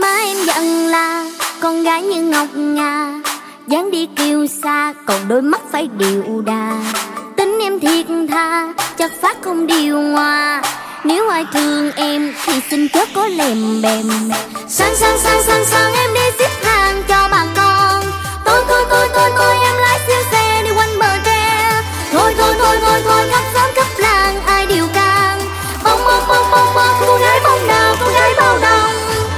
má em giận là con gái như ngọc ngà dáng đi kiêu xa còn đôi mắt phải điệu đà. Tính em thiệt tha chắc phát không điều hòa. Nếu ai thương em thì xin chớ có lèm bèm. Sang sang sang sang sang em đi xếp hàng cho bà con. Tôi tôi tôi tôi thôi em lái siêu xe đi quanh bờ tre. Thôi thôi thôi thôi, thôi.